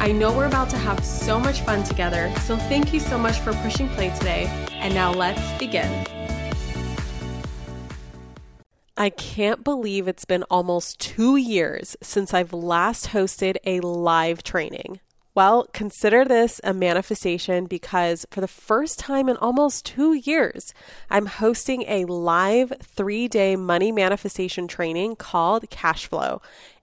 I know we're about to have so much fun together, so thank you so much for pushing play today. And now let's begin. I can't believe it's been almost two years since I've last hosted a live training. Well, consider this a manifestation because for the first time in almost two years, I'm hosting a live three day money manifestation training called Cash Flow.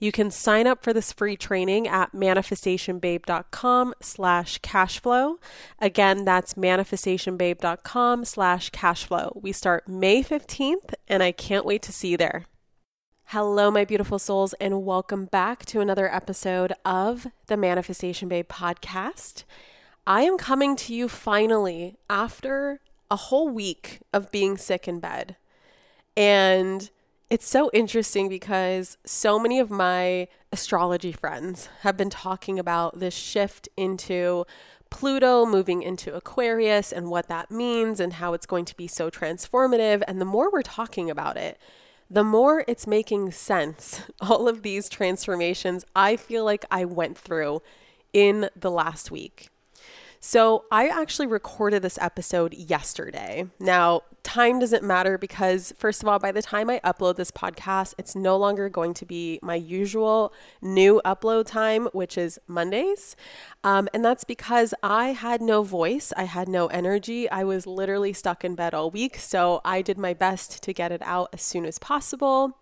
You can sign up for this free training at manifestationbabe.com slash cashflow. Again, that's manifestationbabe.com slash cashflow. We start May 15th, and I can't wait to see you there. Hello, my beautiful souls, and welcome back to another episode of the Manifestation Babe podcast. I am coming to you finally after a whole week of being sick in bed. And it's so interesting because so many of my astrology friends have been talking about this shift into Pluto moving into Aquarius and what that means and how it's going to be so transformative. And the more we're talking about it, the more it's making sense. All of these transformations I feel like I went through in the last week. So, I actually recorded this episode yesterday. Now, time doesn't matter because, first of all, by the time I upload this podcast, it's no longer going to be my usual new upload time, which is Mondays. Um, and that's because I had no voice, I had no energy. I was literally stuck in bed all week. So, I did my best to get it out as soon as possible.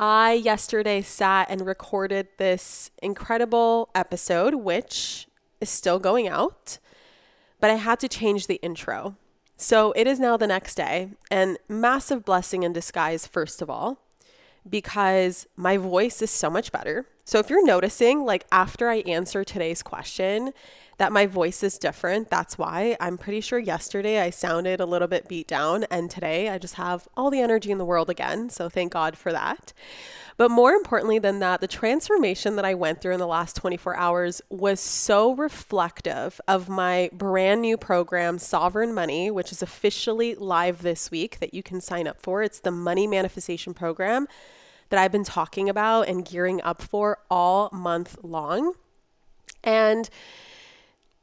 I yesterday sat and recorded this incredible episode, which is still going out, but I had to change the intro. So it is now the next day, and massive blessing in disguise, first of all, because my voice is so much better. So if you're noticing, like after I answer today's question, that my voice is different. That's why I'm pretty sure yesterday I sounded a little bit beat down, and today I just have all the energy in the world again. So thank God for that. But more importantly than that, the transformation that I went through in the last 24 hours was so reflective of my brand new program, Sovereign Money, which is officially live this week that you can sign up for. It's the money manifestation program that I've been talking about and gearing up for all month long. And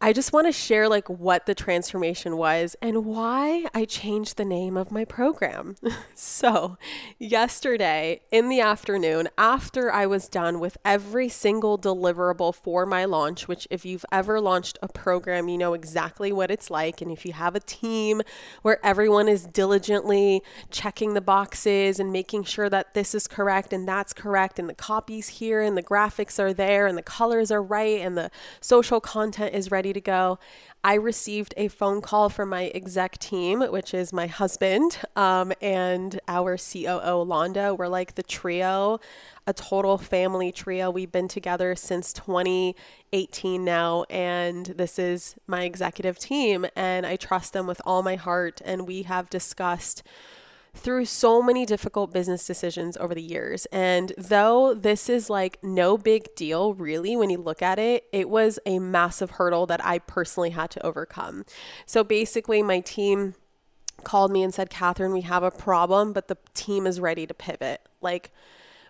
I just want to share like what the transformation was and why I changed the name of my program. so, yesterday in the afternoon, after I was done with every single deliverable for my launch, which if you've ever launched a program, you know exactly what it's like. And if you have a team where everyone is diligently checking the boxes and making sure that this is correct and that's correct, and the copies here and the graphics are there and the colors are right and the social content is ready ready to go. I received a phone call from my exec team, which is my husband um, and our COO, Londa. We're like the trio, a total family trio. We've been together since 2018 now, and this is my executive team, and I trust them with all my heart. And we have discussed through so many difficult business decisions over the years. And though this is like no big deal, really, when you look at it, it was a massive hurdle that I personally had to overcome. So basically, my team called me and said, Kathrin, we have a problem, but the team is ready to pivot. Like,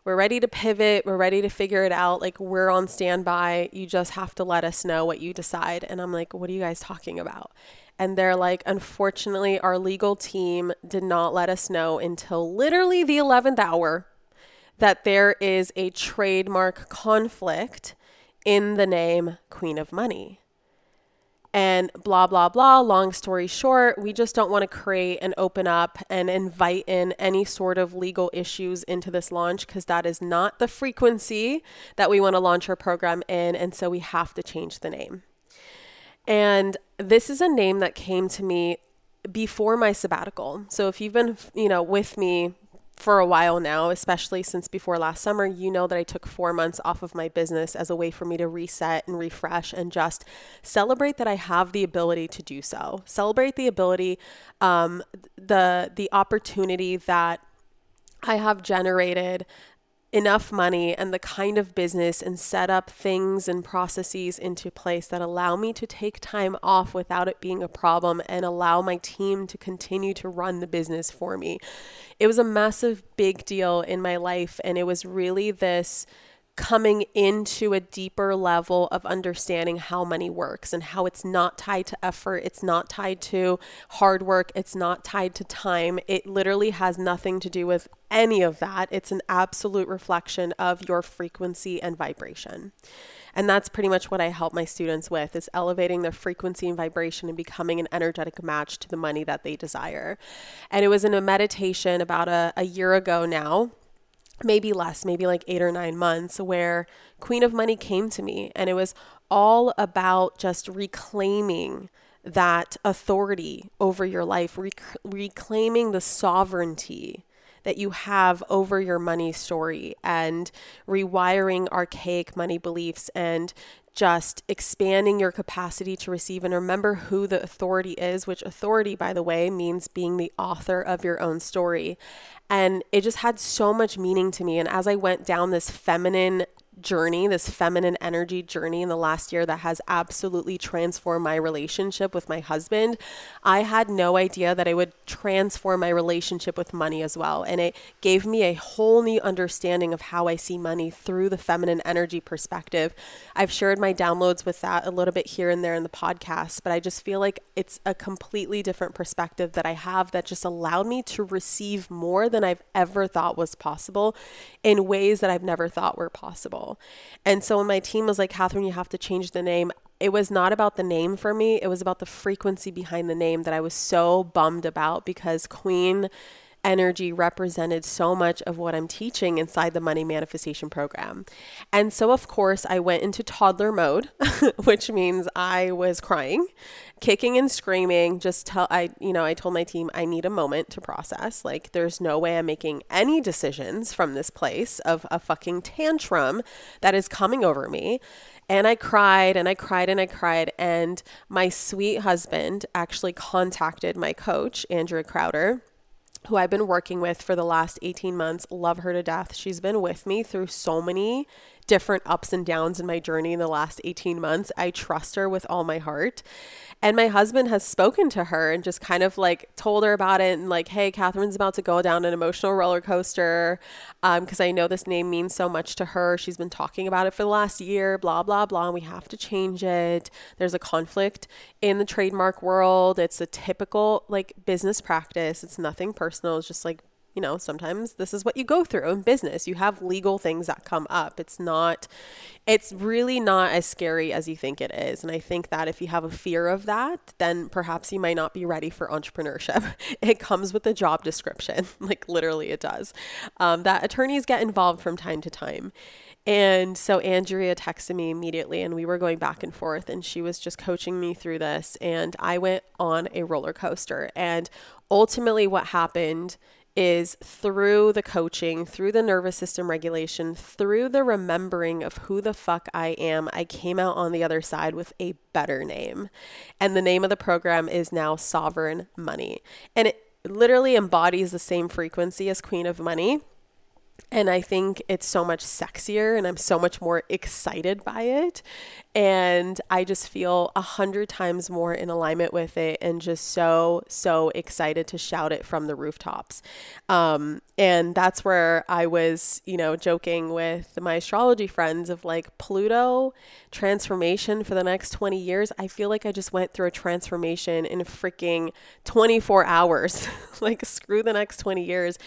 we're ready to pivot. We're ready to figure it out. Like, we're on standby. You just have to let us know what you decide. And I'm like, what are you guys talking about? And they're like, unfortunately, our legal team did not let us know until literally the 11th hour that there is a trademark conflict in the name Queen of Money and blah, blah, blah. Long story short, we just don't want to create and open up and invite in any sort of legal issues into this launch because that is not the frequency that we want to launch our program in. And so we have to change the name. And this is a name that came to me before my sabbatical. So if you've been, you know, with me for a while now, especially since before last summer, you know that I took four months off of my business as a way for me to reset and refresh and just celebrate that I have the ability to do so. Celebrate the ability, um, the the opportunity that I have generated enough money and the kind of business and set up things and processes into place that allow me to take time off without it being a problem and allow my team to continue to run the business for me. It was a massive, big deal in my life, and it was really this coming into a deeper level of understanding how money works and how it's not tied to effort, it's not tied to hard work, it's not tied to time. It literally has nothing to do with any of that. It's an absolute reflection of your frequency and vibration. And that's pretty much what I help my students with is elevating their frequency and vibration and becoming an energetic match to the money that they desire. And it was in a meditation about a, a year ago now maybe less, maybe like eight or nine months, where Queen of Money came to me. And it was all about just reclaiming that authority over your life, rec- reclaiming the sovereignty that you have over your money story and rewiring archaic money beliefs and just expanding your capacity to receive and remember who the authority is, which authority, by the way, means being the author of your own story. And it just had so much meaning to me. And as I went down this feminine journey, this feminine energy journey in the last year that has absolutely transformed my relationship with my husband. I had no idea that I would transform my relationship with money as well. And it gave me a whole new understanding of how I see money through the feminine energy perspective. I've shared my downloads with that a little bit here and there in the podcast, but I just feel like it's a completely different perspective that I have that just allowed me to receive more than I've ever thought was possible in ways that I've never thought were possible. And so when my team was like, Kathrin, you have to change the name, it was not about the name for me. It was about the frequency behind the name that I was so bummed about because Queen energy represented so much of what I'm teaching inside the money manifestation program. And so, of course, I went into toddler mode, which means I was crying, kicking and screaming. Just tell I, you know, I told my team I need a moment to process. Like, there's no way I'm making any decisions from this place of a fucking tantrum that is coming over me. And I cried and I cried and I cried. And my sweet husband actually contacted my coach, Andrea Crowder who I've been working with for the last 18 months. Love her to death. She's been with me through so many different ups and downs in my journey in the last 18 months. I trust her with all my heart. And my husband has spoken to her and just kind of like told her about it and like, hey, Kathrin's about to go down an emotional roller coaster because um, I know this name means so much to her. She's been talking about it for the last year, blah, blah, blah. And we have to change it. There's a conflict in the trademark world. It's a typical like business practice. It's nothing personal. It's just like you know, sometimes this is what you go through in business. You have legal things that come up. It's not, it's really not as scary as you think it is. And I think that if you have a fear of that, then perhaps you might not be ready for entrepreneurship. It comes with a job description, like literally it does. Um, that attorneys get involved from time to time. And so Andrea texted me immediately, and we were going back and forth, and she was just coaching me through this. And I went on a roller coaster. And ultimately, what happened is through the coaching, through the nervous system regulation, through the remembering of who the fuck I am, I came out on the other side with a better name. And the name of the program is now Sovereign Money. And it literally embodies the same frequency as Queen of Money. And I think it's so much sexier and I'm so much more excited by it. And I just feel a hundred times more in alignment with it and just so, so excited to shout it from the rooftops. Um, and that's where I was, you know, joking with my astrology friends of like Pluto transformation for the next 20 years. I feel like I just went through a transformation in freaking 24 hours. like, screw the next 20 years.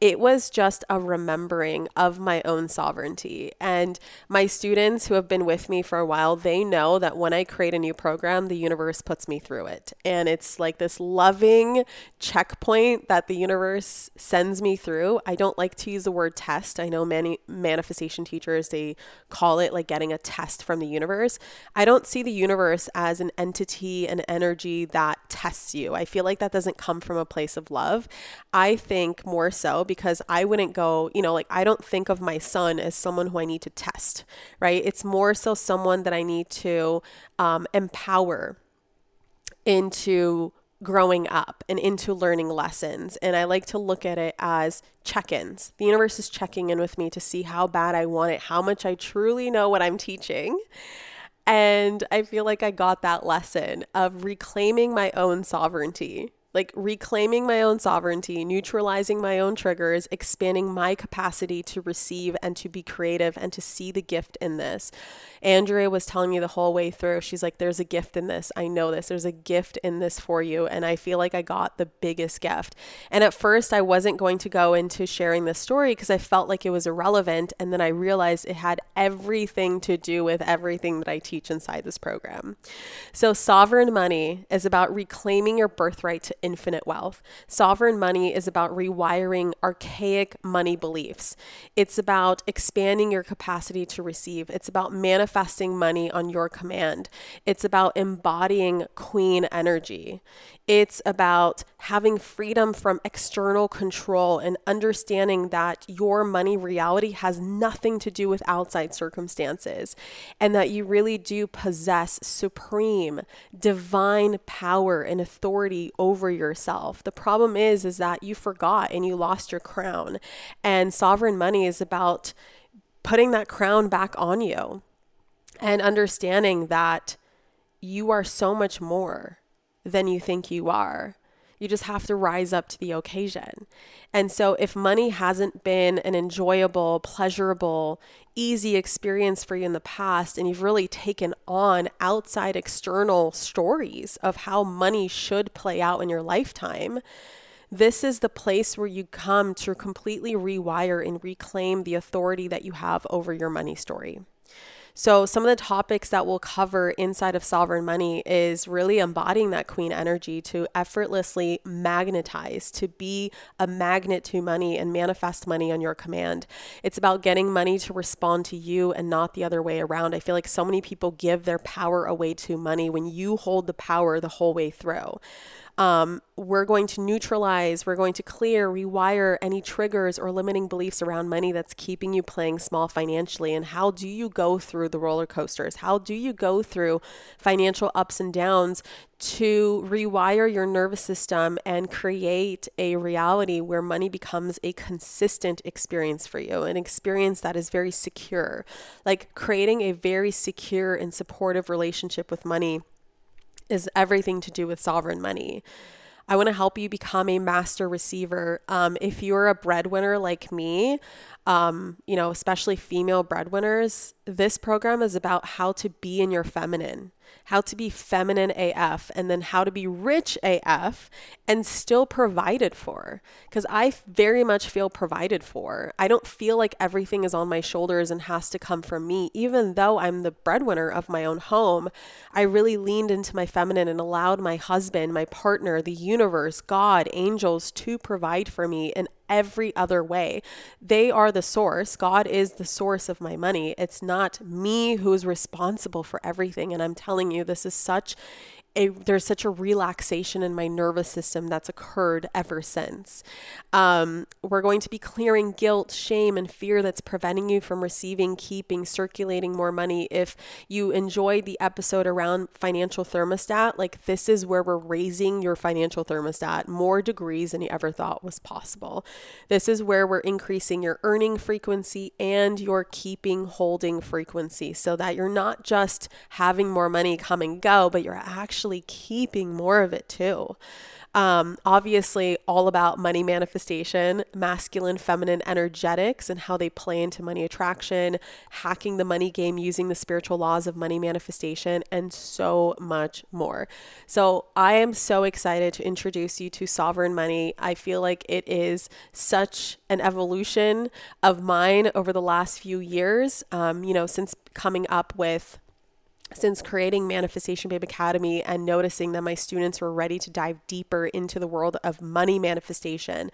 It was just a remembering of my own sovereignty. And my students who have been with me for a while, they know that when I create a new program, the universe puts me through it. And it's like this loving checkpoint that the universe sends me through. I don't like to use the word test. I know many manifestation teachers, they call it like getting a test from the universe. I don't see the universe as an entity, an energy that tests you. I feel like that doesn't come from a place of love. I think more so because I wouldn't go, you know, like I don't think of my son as someone who I need to test, right? It's more so someone that I need to um, empower into growing up and into learning lessons. And I like to look at it as check ins. The universe is checking in with me to see how bad I want it, how much I truly know what I'm teaching. And I feel like I got that lesson of reclaiming my own sovereignty, like reclaiming my own sovereignty, neutralizing my own triggers, expanding my capacity to receive and to be creative and to see the gift in this. Andrea was telling me the whole way through, she's like, There's a gift in this. I know this. There's a gift in this for you. And I feel like I got the biggest gift. And at first, I wasn't going to go into sharing this story because I felt like it was irrelevant. And then I realized it had everything to do with everything that I teach inside this program. So, sovereign money is about reclaiming your birthright to infinite wealth. Sovereign money is about rewiring archaic money beliefs. It's about expanding your capacity to receive. It's about manifesting money on your command. It's about embodying queen energy. It's about having freedom from external control and understanding that your money reality has nothing to do with outside circumstances and that you really do possess supreme divine power and authority over yourself. The problem is is that you forgot and you lost your crown. And sovereign money is about putting that crown back on you and understanding that you are so much more than you think you are. You just have to rise up to the occasion. And so, if money hasn't been an enjoyable, pleasurable, easy experience for you in the past, and you've really taken on outside external stories of how money should play out in your lifetime, this is the place where you come to completely rewire and reclaim the authority that you have over your money story. So, some of the topics that we'll cover inside of Sovereign Money is really embodying that queen energy to effortlessly magnetize, to be a magnet to money and manifest money on your command. It's about getting money to respond to you and not the other way around. I feel like so many people give their power away to money when you hold the power the whole way through. Um, we're going to neutralize, we're going to clear, rewire any triggers or limiting beliefs around money that's keeping you playing small financially. And how do you go through the roller coasters? How do you go through financial ups and downs to rewire your nervous system and create a reality where money becomes a consistent experience for you, an experience that is very secure, like creating a very secure and supportive relationship with money is everything to do with sovereign money. I want to help you become a master receiver. Um, if you're a breadwinner like me, um, you know, especially female breadwinners, this program is about how to be in your feminine how to be feminine AF, and then how to be rich AF and still provided for. Because I very much feel provided for. I don't feel like everything is on my shoulders and has to come from me. Even though I'm the breadwinner of my own home, I really leaned into my feminine and allowed my husband, my partner, the universe, God, angels to provide for me in every other way. They are the source. God is the source of my money. It's not me who's responsible for everything. And I'm telling you, this is such a, there's such a relaxation in my nervous system that's occurred ever since. Um, we're going to be clearing guilt, shame, and fear that's preventing you from receiving, keeping, circulating more money. If you enjoyed the episode around financial thermostat, like this is where we're raising your financial thermostat more degrees than you ever thought was possible. This is where we're increasing your earning frequency and your keeping, holding frequency so that you're not just having more money come and go, but you're actually actually keeping more of it too. Um, obviously, all about money manifestation, masculine, feminine energetics, and how they play into money attraction, hacking the money game using the spiritual laws of money manifestation, and so much more. So, I am so excited to introduce you to Sovereign Money. I feel like it is such an evolution of mine over the last few years, um, you know, since coming up with since creating Manifestation Babe Academy and noticing that my students were ready to dive deeper into the world of money manifestation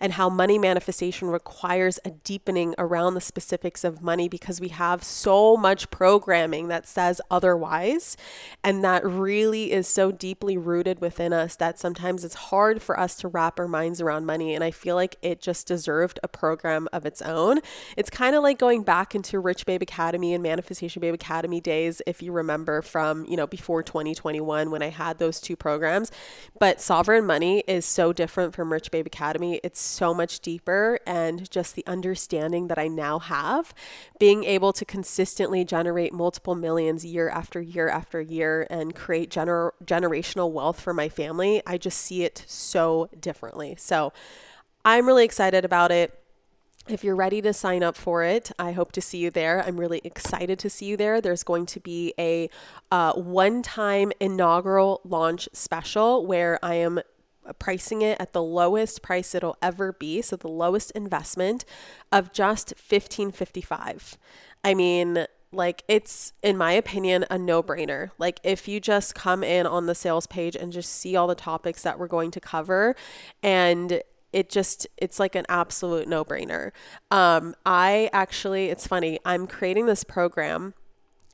and how money manifestation requires a deepening around the specifics of money because we have so much programming that says otherwise. And that really is so deeply rooted within us that sometimes it's hard for us to wrap our minds around money. And I feel like it just deserved a program of its own. It's kind of like going back into Rich Babe Academy and Manifestation Babe Academy days, if you remember from, you know, before 2021 when I had those two programs. But Sovereign Money is so different from Rich Babe Academy. It's so much deeper and just the understanding that I now have, being able to consistently generate multiple millions year after year after year and create gener- generational wealth for my family, I just see it so differently. So I'm really excited about it. If you're ready to sign up for it, I hope to see you there. I'm really excited to see you there. There's going to be a uh, one time inaugural launch special where I am pricing it at the lowest price it'll ever be, so the lowest investment of just 1555. I mean, like it's in my opinion a no-brainer. Like if you just come in on the sales page and just see all the topics that we're going to cover and it just it's like an absolute no-brainer. Um I actually it's funny, I'm creating this program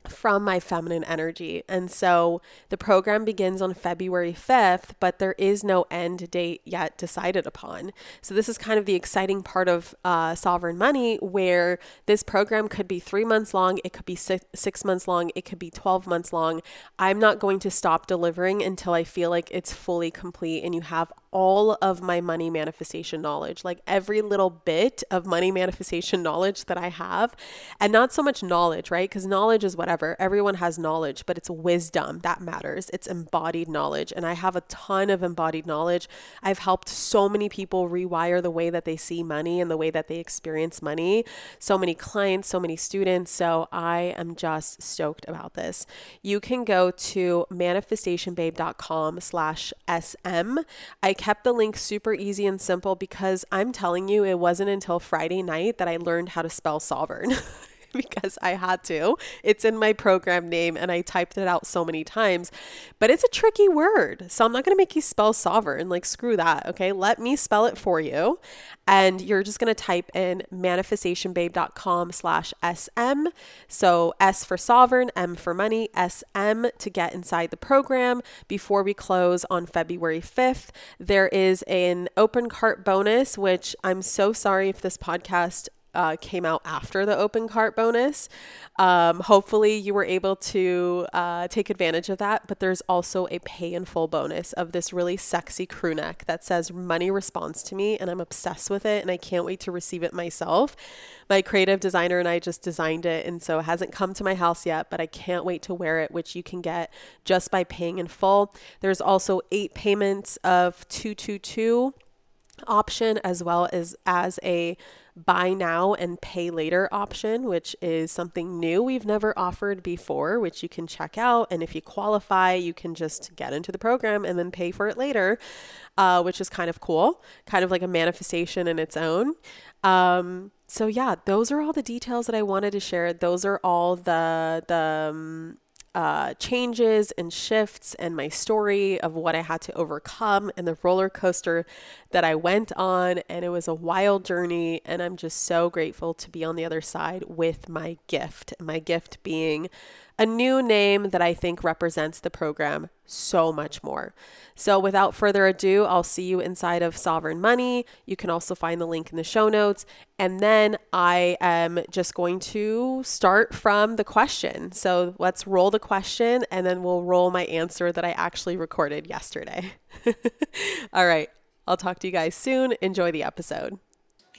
from my feminine energy. And so the program begins on February 5th, but there is no end date yet decided upon. So this is kind of the exciting part of uh, Sovereign Money, where this program could be three months long, it could be six, six months long, it could be 12 months long. I'm not going to stop delivering until I feel like it's fully complete and you have all of my money manifestation knowledge, like every little bit of money manifestation knowledge that I have. And not so much knowledge, right? Because knowledge is whatever. Everyone has knowledge, but it's wisdom that matters. It's embodied knowledge. And I have a ton of embodied knowledge. I've helped so many people rewire the way that they see money and the way that they experience money. So many clients, so many students. So I am just stoked about this. You can go to manifestationbabe.com slash SM. I kept the link super easy and simple because I'm telling you, it wasn't until Friday night that I learned how to spell sovereign. because I had to. It's in my program name and I typed it out so many times, but it's a tricky word. So I'm not going to make you spell sovereign. Like, screw that. Okay. Let me spell it for you. And you're just going to type in manifestationbabe.com slash SM. So S for sovereign, M for money, SM to get inside the program before we close on February 5th. There is an open cart bonus, which I'm so sorry if this podcast uh, came out after the open cart bonus. Um, hopefully, you were able to uh, take advantage of that. But there's also a pay in full bonus of this really sexy crew neck that says money responds to me, and I'm obsessed with it, and I can't wait to receive it myself. My creative designer and I just designed it, and so it hasn't come to my house yet, but I can't wait to wear it, which you can get just by paying in full. There's also eight payments of 222 option as well as as a buy now and pay later option, which is something new we've never offered before, which you can check out. And if you qualify, you can just get into the program and then pay for it later, uh, which is kind of cool, kind of like a manifestation in its own. Um, so yeah, those are all the details that I wanted to share. Those are all the the um, uh, changes and shifts and my story of what I had to overcome and the roller coaster that I went on, and it was a wild journey. And I'm just so grateful to be on the other side with my gift. My gift being a new name that I think represents the program so much more. So, without further ado, I'll see you inside of Sovereign Money. You can also find the link in the show notes. And then I am just going to start from the question. So, let's roll the question and then we'll roll my answer that I actually recorded yesterday. All right. I'll talk to you guys soon. Enjoy the episode.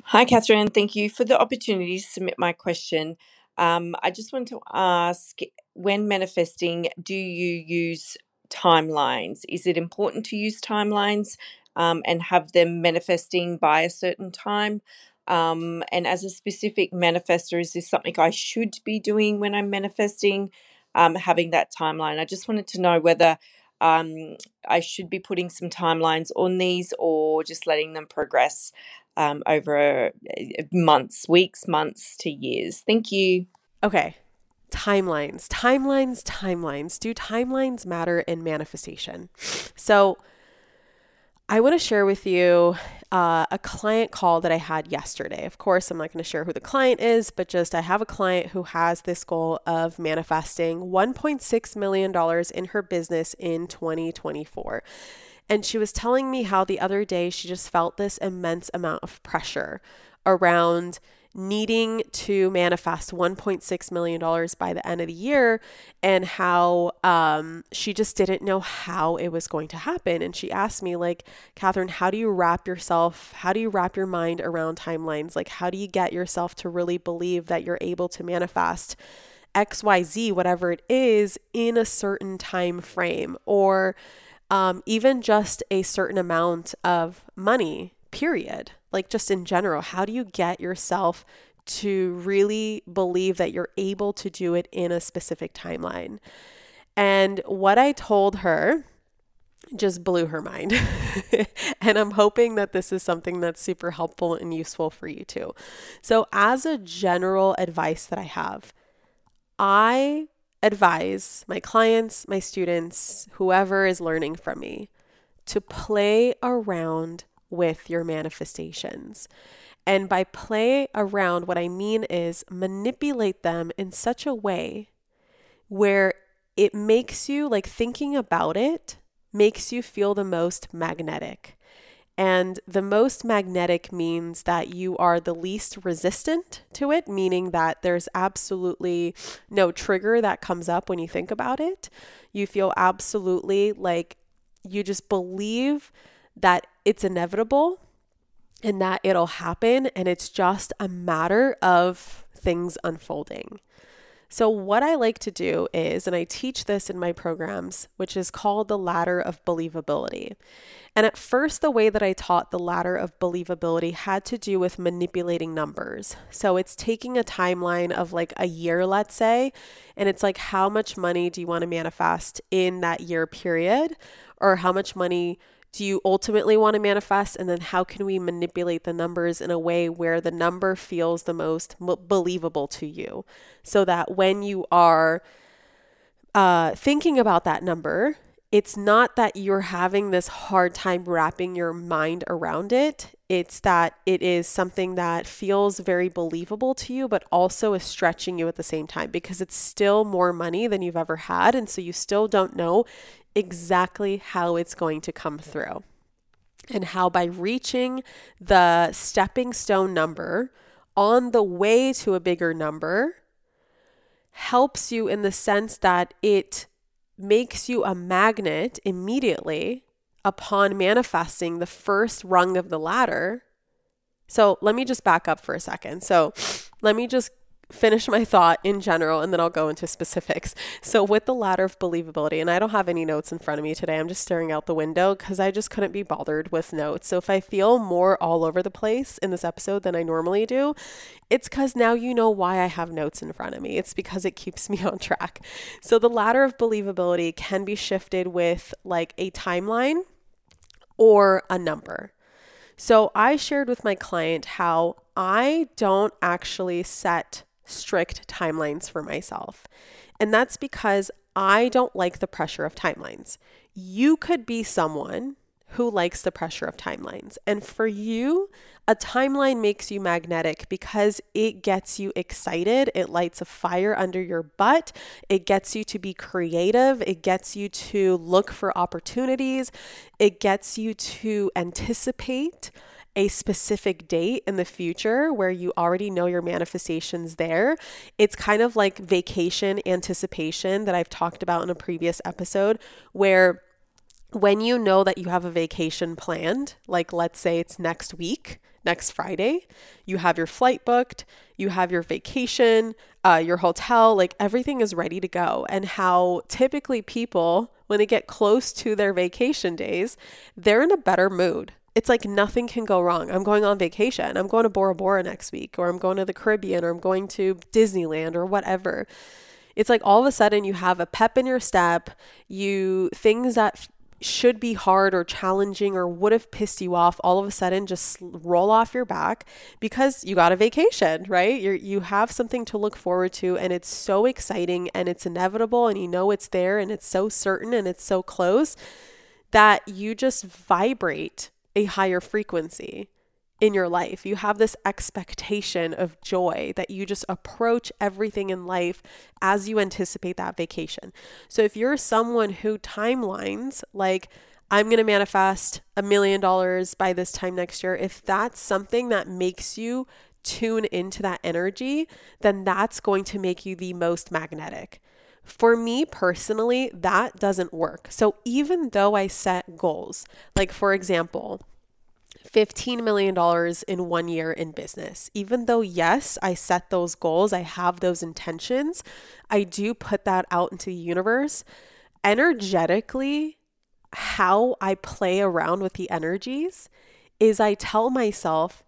Hi, Kathrin. Thank you for the opportunity to submit my question. Um, I just want to ask when manifesting, do you use timelines? Is it important to use timelines um, and have them manifesting by a certain time? Um, and as a specific manifester, is this something I should be doing when I'm manifesting, um, having that timeline? I just wanted to know whether um, I should be putting some timelines on these or just letting them progress um, over uh, months, weeks, months to years. Thank you. Okay. Timelines, timelines, timelines. Do timelines matter in manifestation? So, I want to share with you uh, a client call that I had yesterday. Of course, I'm not going to share who the client is, but just I have a client who has this goal of manifesting $1.6 million in her business in 2024. And she was telling me how the other day she just felt this immense amount of pressure around needing to manifest $1.6 million by the end of the year and how um, she just didn't know how it was going to happen. And she asked me, like, Kathrin, how do you wrap yourself, how do you wrap your mind around timelines? Like, how do you get yourself to really believe that you're able to manifest? XYZ, whatever it is, in a certain time frame, or um, even just a certain amount of money, period like just in general, how do you get yourself to really believe that you're able to do it in a specific timeline? And what I told her just blew her mind. and I'm hoping that this is something that's super helpful and useful for you too. So, as a general advice that I have, I advise my clients, my students, whoever is learning from me to play around with your manifestations. And by play around, what I mean is manipulate them in such a way where it makes you, like thinking about it, makes you feel the most magnetic. And the most magnetic means that you are the least resistant to it, meaning that there's absolutely no trigger that comes up when you think about it. You feel absolutely like you just believe that it's inevitable and that it'll happen and it's just a matter of things unfolding. So, what I like to do is, and I teach this in my programs, which is called the ladder of believability. And at first, the way that I taught the ladder of believability had to do with manipulating numbers. So, it's taking a timeline of like a year, let's say, and it's like, how much money do you want to manifest in that year period? Or how much money do you ultimately want to manifest? And then how can we manipulate the numbers in a way where the number feels the most believable to you? So that when you are uh, thinking about that number, it's not that you're having this hard time wrapping your mind around it. It's that it is something that feels very believable to you, but also is stretching you at the same time because it's still more money than you've ever had. And so you still don't know exactly how it's going to come through. And how by reaching the stepping stone number on the way to a bigger number helps you in the sense that it makes you a magnet immediately upon manifesting the first rung of the ladder. So let me just back up for a second. So let me just finish my thought in general and then I'll go into specifics. So, with the ladder of believability, and I don't have any notes in front of me today, I'm just staring out the window because I just couldn't be bothered with notes. So, if I feel more all over the place in this episode than I normally do, it's because now you know why I have notes in front of me. It's because it keeps me on track. So, the ladder of believability can be shifted with like a timeline or a number. So, I shared with my client how I don't actually set strict timelines for myself. And that's because I don't like the pressure of timelines. You could be someone who likes the pressure of timelines. And for you, a timeline makes you magnetic because it gets you excited. It lights a fire under your butt. It gets you to be creative. It gets you to look for opportunities. It gets you to anticipate a specific date in the future where you already know your manifestations there. It's kind of like vacation anticipation that I've talked about in a previous episode where when you know that you have a vacation planned, like let's say it's next week, next Friday, you have your flight booked, you have your vacation, uh, your hotel, like everything is ready to go. And how typically people, when they get close to their vacation days, they're in a better mood. It's like nothing can go wrong. I'm going on vacation. I'm going to Bora Bora next week, or I'm going to the Caribbean, or I'm going to Disneyland, or whatever. It's like all of a sudden you have a pep in your step. You things that should be hard or challenging or would have pissed you off all of a sudden just roll off your back because you got a vacation right you you have something to look forward to and it's so exciting and it's inevitable and you know it's there and it's so certain and it's so close that you just vibrate a higher frequency in your life. You have this expectation of joy that you just approach everything in life as you anticipate that vacation. So if you're someone who timelines like, I'm going to manifest a million dollars by this time next year, if that's something that makes you tune into that energy, then that's going to make you the most magnetic. For me personally, that doesn't work. So even though I set goals, like for example, $15 million in one year in business. Even though, yes, I set those goals, I have those intentions, I do put that out into the universe. Energetically, how I play around with the energies is I tell myself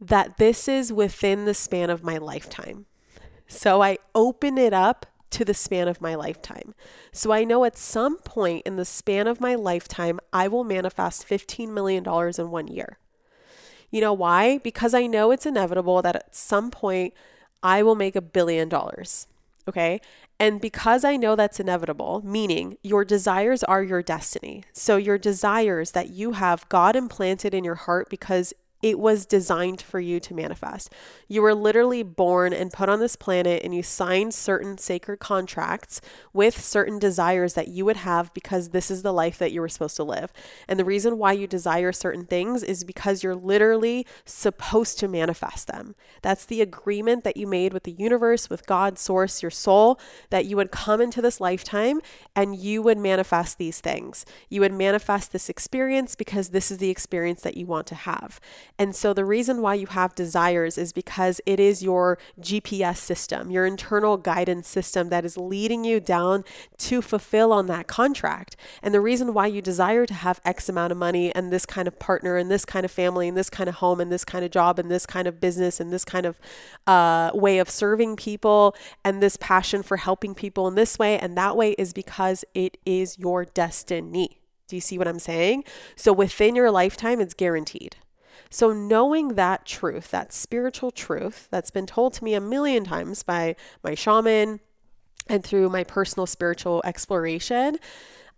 that this is within the span of my lifetime. So I open it up to the span of my lifetime. So I know at some point in the span of my lifetime, I will manifest $15 million in one year. You know why? Because I know it's inevitable that at some point I will make a billion dollars. Okay. And because I know that's inevitable, meaning your desires are your destiny. So your desires that you have God implanted in your heart because it was designed for you to manifest. You were literally born and put on this planet, and you signed certain sacred contracts with certain desires that you would have because this is the life that you were supposed to live. And the reason why you desire certain things is because you're literally supposed to manifest them. That's the agreement that you made with the universe, with God, Source, your soul, that you would come into this lifetime and you would manifest these things. You would manifest this experience because this is the experience that you want to have. And so the reason why you have desires is because it is your GPS system, your internal guidance system that is leading you down to fulfill on that contract. And the reason why you desire to have X amount of money and this kind of partner and this kind of family and this kind of home and this kind of job and this kind of business and this kind of uh, way of serving people and this passion for helping people in this way and that way is because it is your destiny. Do you see what I'm saying? So within your lifetime, it's guaranteed. So, knowing that truth, that spiritual truth that's been told to me a million times by my shaman and through my personal spiritual exploration,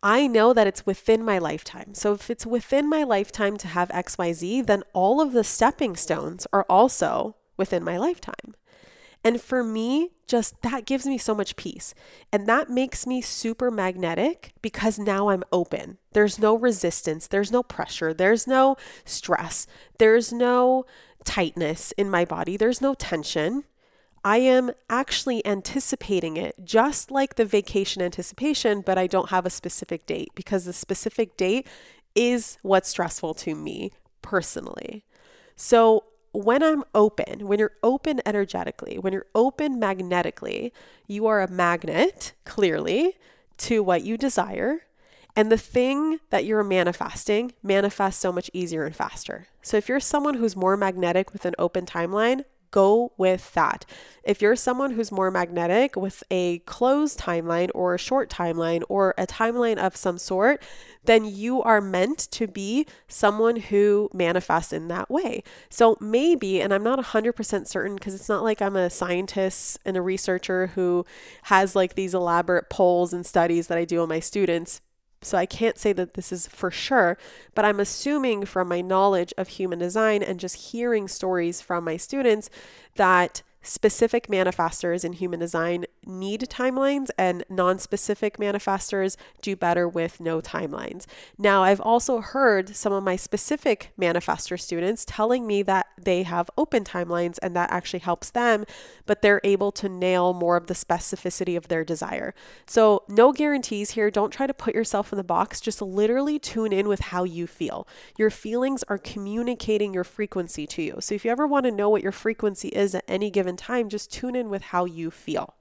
I know that it's within my lifetime. So, if it's within my lifetime to have XYZ, then all of the stepping stones are also within my lifetime. And for me, just that gives me so much peace. And that makes me super magnetic because now I'm open. There's no resistance, there's no pressure, there's no stress, there's no tightness in my body, there's no tension. I am actually anticipating it just like the vacation anticipation, but I don't have a specific date because the specific date is what's stressful to me personally. So when I'm open, when you're open energetically, when you're open magnetically, you are a magnet, clearly, to what you desire. And the thing that you're manifesting manifests so much easier and faster. So if you're someone who's more magnetic with an open timeline, go with that. If you're someone who's more magnetic with a closed timeline or a short timeline or a timeline of some sort, then you are meant to be someone who manifests in that way. So maybe, and I'm not 100% certain because it's not like I'm a scientist and a researcher who has like these elaborate polls and studies that I do on my students So I can't say that this is for sure, but I'm assuming from my knowledge of human design and just hearing stories from my students that specific manifestors in human design need timelines and non-specific manifestors do better with no timelines. Now, I've also heard some of my specific manifestor students telling me that they have open timelines and that actually helps them, but they're able to nail more of the specificity of their desire. So, no guarantees here. Don't try to put yourself in the box. Just literally tune in with how you feel. Your feelings are communicating your frequency to you. So, if you ever want to know what your frequency is at any given time, just tune in with how you feel.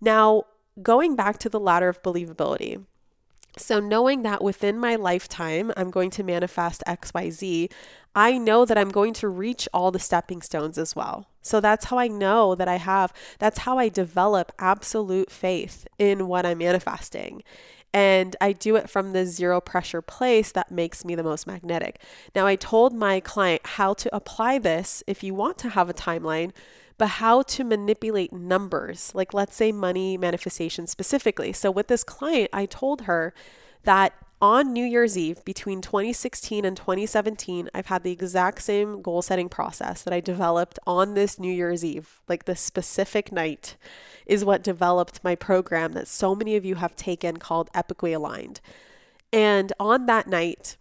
Now, going back to the ladder of believability. So, knowing that within my lifetime, I'm going to manifest XYZ, I know that I'm going to reach all the stepping stones as well. So, that's how I know that I have, that's how I develop absolute faith in what I'm manifesting. And I do it from the zero pressure place that makes me the most magnetic. Now, I told my client how to apply this if you want to have a timeline but how to manipulate numbers, like let's say money manifestation specifically. So with this client, I told her that on New Year's Eve between 2016 and 2017, I've had the exact same goal setting process that I developed on this New Year's Eve. Like the specific night is what developed my program that so many of you have taken called Epically Aligned. And on that night,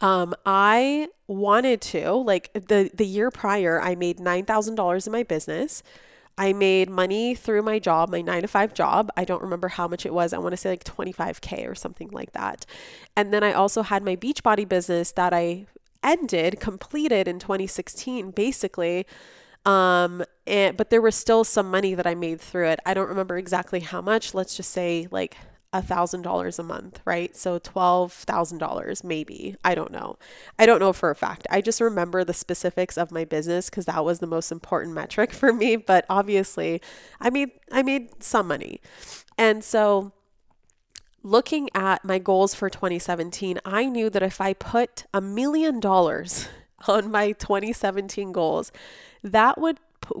um, I wanted to like the the year prior, I made nine thousand dollars in my business. I made money through my job, my nine to five job. I don't remember how much it was. I want to say like 25K or something like that. And then I also had my Beachbody business that I ended, completed in 2016, basically. Um, and, but there was still some money that I made through it. I don't remember exactly how much. Let's just say like a thousand dollars a month, right? So twelve thousand dollars, maybe. I don't know. I don't know for a fact. I just remember the specifics of my business because that was the most important metric for me. But obviously, I made I made some money, and so looking at my goals for 2017, I knew that if I put a million dollars on my 2017 goals, that would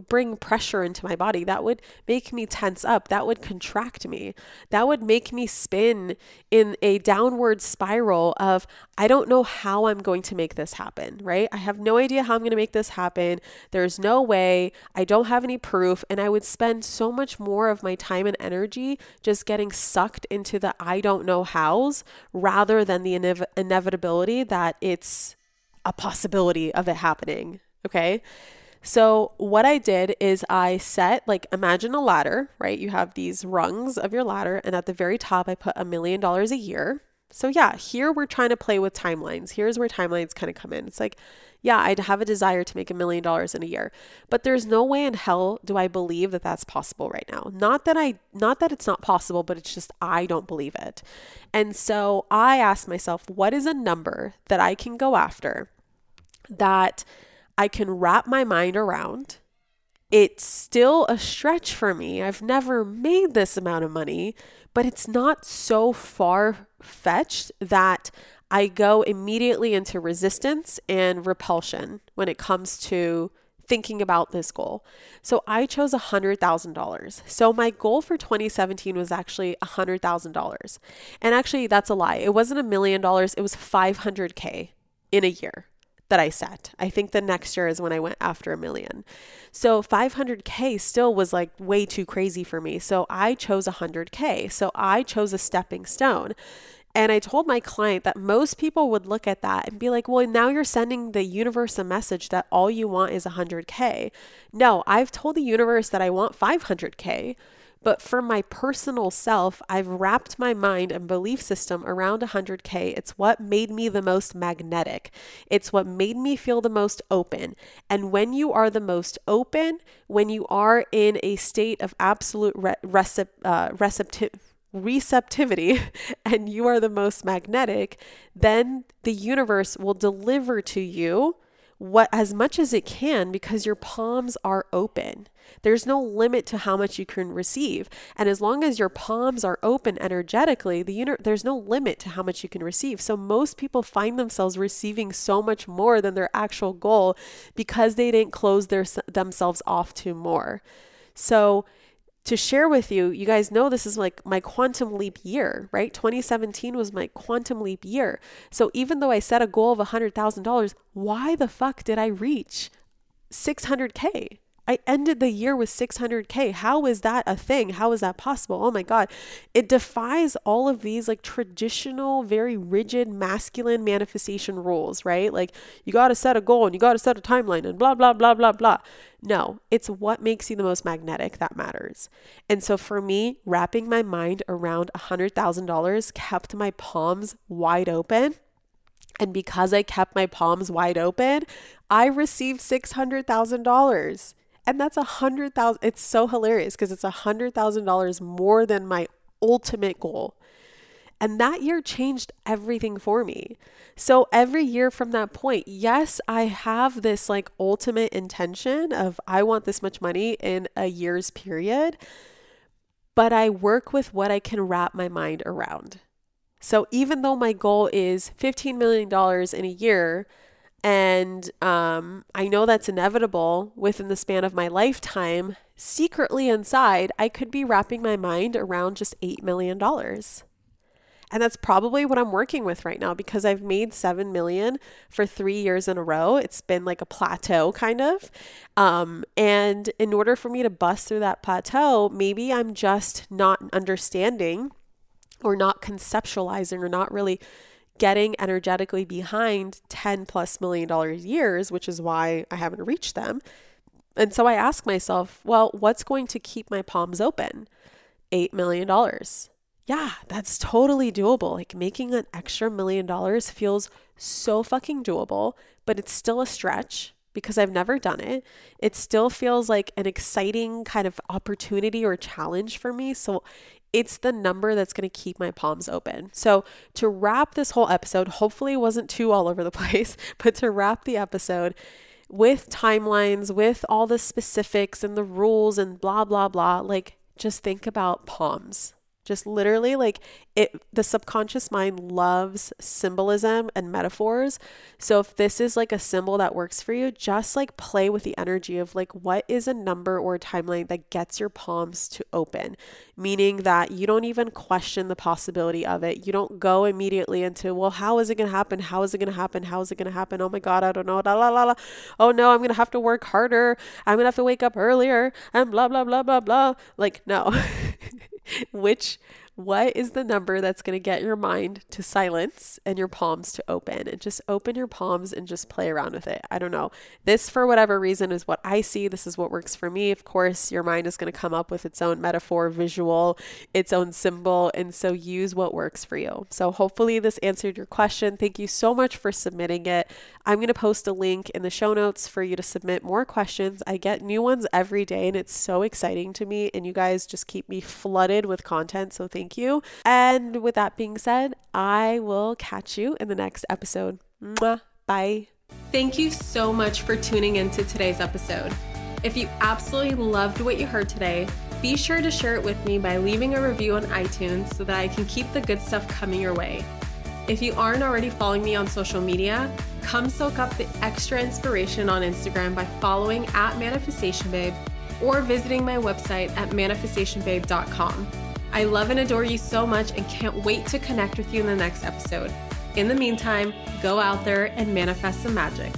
bring pressure into my body. That would make me tense up. That would contract me. That would make me spin in a downward spiral of, I don't know how I'm going to make this happen, right? I have no idea how I'm going to make this happen. There's no way. I don't have any proof. And I would spend so much more of my time and energy just getting sucked into the I don't know hows rather than the inev- inevitability that it's a possibility of it happening. Okay. So, what I did is I set, like, imagine a ladder, right? You have these rungs of your ladder, and at the very top, I put a million dollars a year. So, yeah, here we're trying to play with timelines. Here's where timelines kind of come in. It's like, yeah, I'd have a desire to make a million dollars in a year, but there's no way in hell do I believe that that's possible right now. Not that I, not that it's not possible, but it's just I don't believe it. And so I asked myself, what is a number that I can go after that I can wrap my mind around. It's still a stretch for me. I've never made this amount of money, but it's not so far fetched that I go immediately into resistance and repulsion when it comes to thinking about this goal. So I chose $100,000. So my goal for 2017 was actually $100,000. And actually, that's a lie. It wasn't a million dollars, it was 500K in a year that I set. I think the next year is when I went after a million. So 500K still was like way too crazy for me. So I chose 100K. So I chose a stepping stone. And I told my client that most people would look at that and be like, well, now you're sending the universe a message that all you want is 100K. No, I've told the universe that I want 500K. But for my personal self, I've wrapped my mind and belief system around 100K. It's what made me the most magnetic. It's what made me feel the most open. And when you are the most open, when you are in a state of absolute re- recep- uh, receptive, receptivity and you are the most magnetic, then the universe will deliver to you what as much as it can because your palms are open. There's no limit to how much you can receive. And as long as your palms are open energetically, the uni- there's no limit to how much you can receive. So most people find themselves receiving so much more than their actual goal because they didn't close their themselves off to more. So to share with you, you guys know this is like my quantum leap year, right? 2017 was my quantum leap year. So even though I set a goal of $100,000, why the fuck did I reach 600K? I ended the year with 600K. How is that a thing? How is that possible? Oh my God. It defies all of these like traditional, very rigid masculine manifestation rules, right? Like you got to set a goal and you got to set a timeline and blah, blah, blah, blah, blah. No, it's what makes you the most magnetic that matters. And so for me, wrapping my mind around $100,000 kept my palms wide open. And because I kept my palms wide open, I received $600,000 and that's a hundred thousand it's so hilarious because it's a hundred thousand dollars more than my ultimate goal and that year changed everything for me. So every year from that point, yes, I have this like ultimate intention of I want this much money in a year's period, but I work with what I can wrap my mind around. So even though my goal is $15 million in a year, and um, I know that's inevitable within the span of my lifetime. Secretly inside, I could be wrapping my mind around just $8 million. And that's probably what I'm working with right now because I've made 7 million for 3 years in a row. It's been like a plateau kind of. Um, and in order for me to bust through that plateau, maybe I'm just not understanding or not conceptualizing or not really getting energetically behind 10 plus million dollars years, which is why I haven't reached them. And so I ask myself, well, what's going to keep my palms open? $8 million. Yeah, that's totally doable. Like making an extra million dollars feels so fucking doable, but it's still a stretch because I've never done it. It still feels like an exciting kind of opportunity or challenge for me. So it's the number that's going to keep my palms open. So, to wrap this whole episode, hopefully it wasn't too all over the place, but to wrap the episode with timelines, with all the specifics and the rules and blah, blah, blah, like just think about palms. Just literally like it the subconscious mind loves symbolism and metaphors. So if this is like a symbol that works for you, just like play with the energy of like what is a number or a timeline that gets your palms to open, meaning that you don't even question the possibility of it. You don't go immediately into, well, how is it going to happen? How is it going to happen? How is it going to happen? Oh my god, I don't know. La, la, la, la. Oh no, I'm going to have to work harder. I'm going to have to wake up earlier and blah blah blah blah blah. Like no. Which what is the number that's going to get your mind to silence and your palms to open? And just open your palms and just play around with it. I don't know. This for whatever reason is what i see. This is what works for me. Of course your mind is going to come up with its own metaphor visual its own symbol and so use what works for you. So hopefully this answered your question. Thank you so much for submitting it. I'm going to post a link in the show notes for you to submit more questions. I get new ones every day and it's so exciting to me and you guys just keep me flooded with content so thank you. And with that being said, I will catch you in the next episode. Mwah. Bye. Thank you so much for tuning into today's episode. If you absolutely loved what you heard today, be sure to share it with me by leaving a review on iTunes so that I can keep the good stuff coming your way. If you aren't already following me on social media, come soak up the extra inspiration on Instagram by following at Manifestation Babe or visiting my website at manifestationbabe.com. I love and adore you so much and can't wait to connect with you in the next episode. In the meantime, go out there and manifest some magic.